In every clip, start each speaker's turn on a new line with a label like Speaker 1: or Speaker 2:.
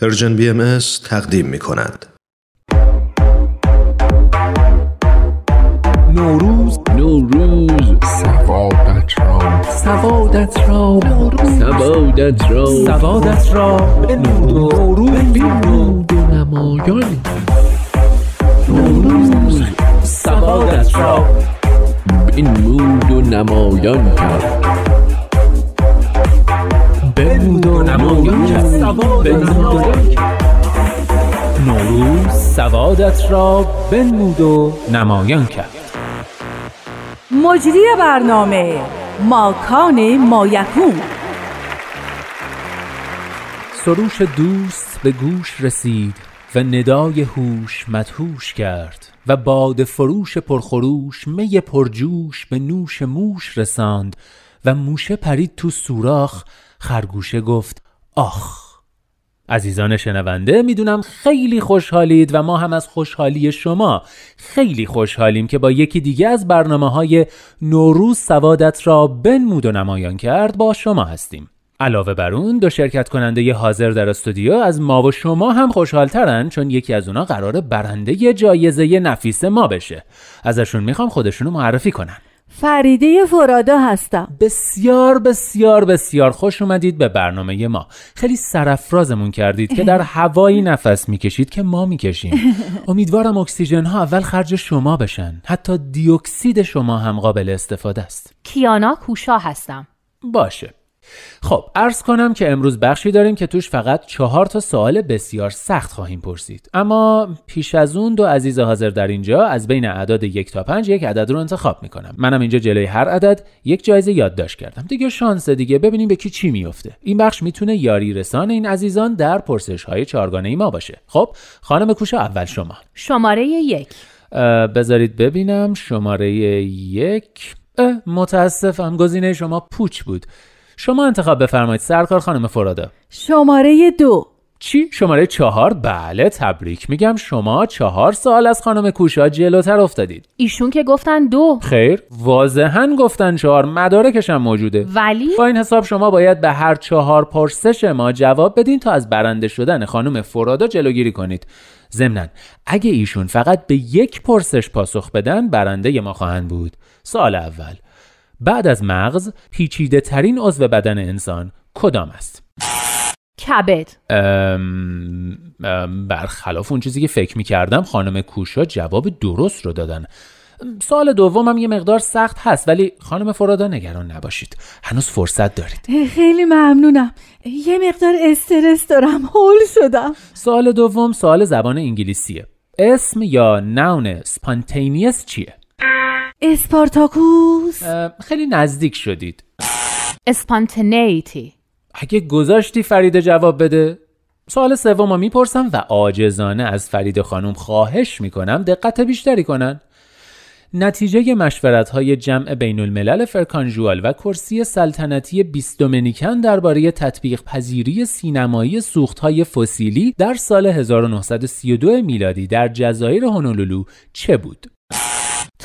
Speaker 1: پرژن بی ام تقدیم می کند.
Speaker 2: نوروز.
Speaker 3: نوروز.
Speaker 2: سوادت را.
Speaker 3: سوادت را. سوادت را.
Speaker 2: سوادت را. به نوروز.
Speaker 3: نمایان
Speaker 2: نوروز. سوادت را.
Speaker 3: بنمود و نمایان کرد.
Speaker 2: را نوروز سوادت را بنمود و نمایان کرد.
Speaker 4: مجری برنامه ماکان مایکون
Speaker 2: سروش دوست به گوش رسید و ندای هوش مدهوش کرد و باد فروش پرخروش می پرجوش به نوش موش رساند و موشه پرید تو سوراخ خرگوشه گفت آخ! عزیزان شنونده می‌دونم خیلی خوشحالید و ما هم از خوشحالی شما خیلی خوشحالیم که با یکی دیگه از برنامه های نوروز سوادت را بنمود و نمایان کرد با شما هستیم. علاوه بر اون دو شرکت کننده ی حاضر در استودیو از ما و شما هم خوشحالترن چون یکی از اونا قراره برنده جایزه نفیس ما بشه. ازشون می‌خوام خودشونو معرفی کنن.
Speaker 4: فریده فرادا هستم.
Speaker 2: بسیار بسیار بسیار خوش اومدید به برنامه ما. خیلی سرفرازمون کردید که در هوایی نفس می‌کشید که ما می‌کشیم. امیدوارم اکسیژن ها اول خرج شما بشن. حتی دیوکسید شما هم قابل استفاده است.
Speaker 5: کیانا کوشا هستم.
Speaker 2: باشه. خب عرض کنم که امروز بخشی داریم که توش فقط چهار تا سوال بسیار سخت خواهیم پرسید. اما پیش از اون دو عزیز حاضر در اینجا از بین اعداد یک تا پنج یک عدد رو انتخاب می‌کنم. منم اینجا جلوی هر عدد یک جایزه یادداشت کردم. دیگه شانس دیگه ببینیم به کی چی میفته این بخش می‌تونه یاری رسان این عزیزان در پرسش های چهارگانه ای ما باشه. خب خانم کوشا اول شما.
Speaker 5: شماره یک.
Speaker 2: بذارید ببینم. شماره یک. متاسفم گزینه شما پوچ بود. شما انتخاب بفرمایید. سرکار خانم فرادا.
Speaker 4: شماره دو.
Speaker 2: چی؟ شماره چهار؟ بله تبریک میگم. شما چهار سال از خانم کوشا جلوتر افتادید.
Speaker 5: ایشون که گفتن دو.
Speaker 2: خیر. واضحا گفتن چهار. مدارکش هم موجوده.
Speaker 5: ولی؟
Speaker 2: با این حساب شما باید به هر چهار پرسش ما جواب بدین تا از برنده شدن خانم فرادا جلوگیری کنید. ضمنا اگه ایشون فقط به یک پرسش پاسخ بدن برنده ما خواهند بود. سال اول. بعد از مغز پیچیده ترین عضو بدن انسان کدام است؟
Speaker 5: کبد.
Speaker 2: ام، ام، برخلاف اون چیزی که فکر می کردم خانم کوشا جواب درست رو دادن. ام، سوال دومم یه مقدار سخت هست ولی خانم فرادا نگران نباشید. هنوز فرصت دارید.
Speaker 4: خیلی ممنونم. یه مقدار استرس دارم. هول شدم.
Speaker 2: سوال دوم سوال زبان انگلیسیه. اسم یا نون سپانتینیس چیه؟
Speaker 4: اسپارتاکوس.
Speaker 2: خیلی نزدیک شدید.
Speaker 5: اسپانتنیتی
Speaker 2: اگه گذاشتی فرید جواب بده. سوال سوم می‌پرسم و عاجزانه از فرید خانم خواهش می‌کنم دقت بیشتری کنن. نتیجه مشورت های جمع بین الملل فرکانجوال و کرسی سلطنتی بیست دومینیکن درباره تطبیق پذیری سینمایی سوخت های فسیلی در سال 1932 میلادی در جزایر هونولولو چه بود؟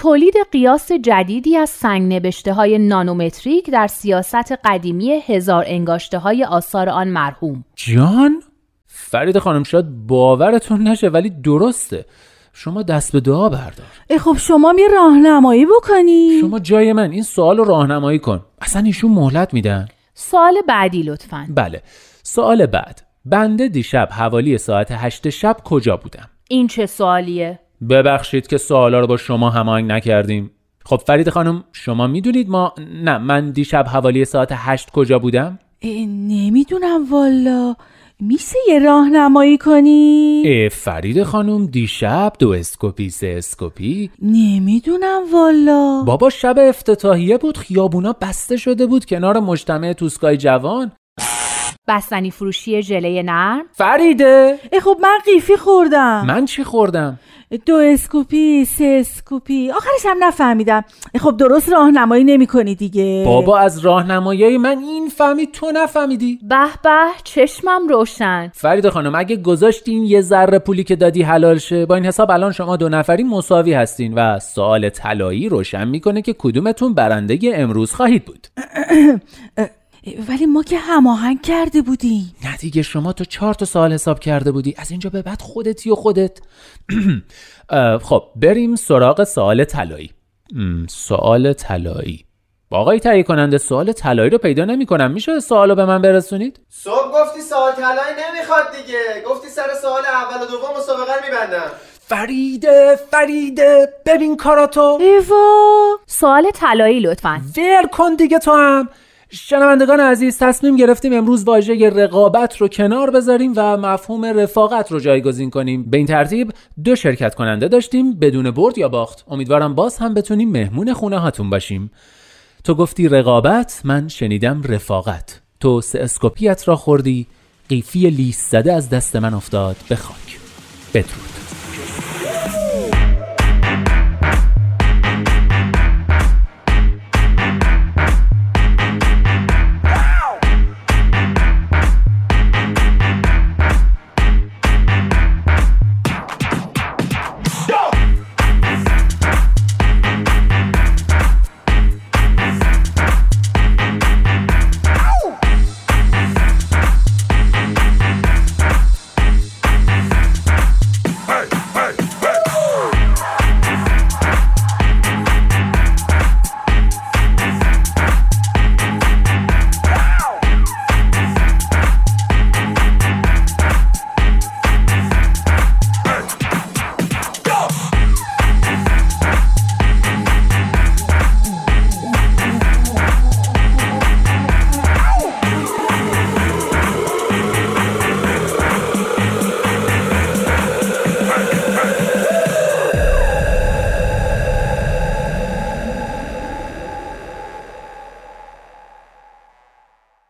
Speaker 5: تولید قیاس جدیدی از سنگ نبشته های نانومتریک در سیاست قدیمی هزار انگاشته های آثار آن مرحوم.
Speaker 2: جان؟ فرید خانم شاید باورتون نشه ولی درسته. شما دست به دعا بردار.
Speaker 4: اه، خب شما یه راهنمایی بکنی؟
Speaker 2: شما جای من این سوال رو راهنمایی کن. اصلا ایشون مهلت میدن؟
Speaker 5: سوال بعدی لطفاً.
Speaker 2: بله. سوال بعد. بنده دیشب حوالی ساعت هشت شب کجا بودم؟
Speaker 5: این چه سوالیه؟
Speaker 2: ببخشید که سوالا رو با شما هماهنگ نکردیم. خب فرید خانم شما می‌دونید ما نه من دیشب حوالی ساعت هشت کجا بودم؟
Speaker 4: نمی‌دونم والا. میشه یه راهنمایی کنی؟
Speaker 2: اه فرید خانم دیشب دو scoop ی سه scoop ی.
Speaker 4: نمی‌دونم والا.
Speaker 2: بابا شب افتتاحیه بود خیابونا بسته شده بود کنار مجتمع توسکای جوان.
Speaker 5: بستنی فروشی ژله نرم؟
Speaker 2: فریده!
Speaker 4: اه، خب من قیفی خوردم.
Speaker 2: من چی خوردم؟
Speaker 4: دو scoop ی سه scoop ی. آخرش هم نفهمیدم. خب درست راهنمایی نمی کنی دیگه.
Speaker 2: بابا از راهنمایی من این فهمید تو نفهمیدی.
Speaker 5: به به چشمم روشن.
Speaker 2: فرید خانم اگه گذاشتین یه ذره پولی که دادی حلال شه با این حساب الان شما دو نفری مساوی هستین و سوال طلایی روشن می‌کنه که کدومتون برنده امروز خواهید بود.
Speaker 4: ولی ما که هماهنگ کرده بودیم.
Speaker 2: نه دیگه شما تو چهار تا سال حساب کرده بودی. از اینجا به بعد خودتی و خودت. خب بریم سراغ سوال طلایی. سوال طلایی. آقای تهیه کننده سوال طلایی رو پیدا نمی کنم. میشه سوال رو به من برسونید؟
Speaker 6: صبح گفتی سوال طلایی نمی‌خواد دیگه. گفتی سر سوال اول و دوم مسابقه رو میبندم.
Speaker 2: فریده فریده ببین کاراتو.
Speaker 4: ایوا
Speaker 5: سوال طلایی لطفا.
Speaker 2: ول کن دیگه تو هم. شنوندگان عزیز تصمیم گرفتیم امروز واژه رقابت رو کنار بذاریم و مفهوم رفاقت رو جایگزین کنیم. به این ترتیب دو شرکت کننده داشتیم بدون برد یا باخت. امیدوارم باز هم بتونیم مهمون خونه هاتون باشیم. تو گفتی رقابت من شنیدم رفاقت. تو سه اسکوپیت را خوردی قیفی لیس زده از دست من افتاد. به خاک. بدرود.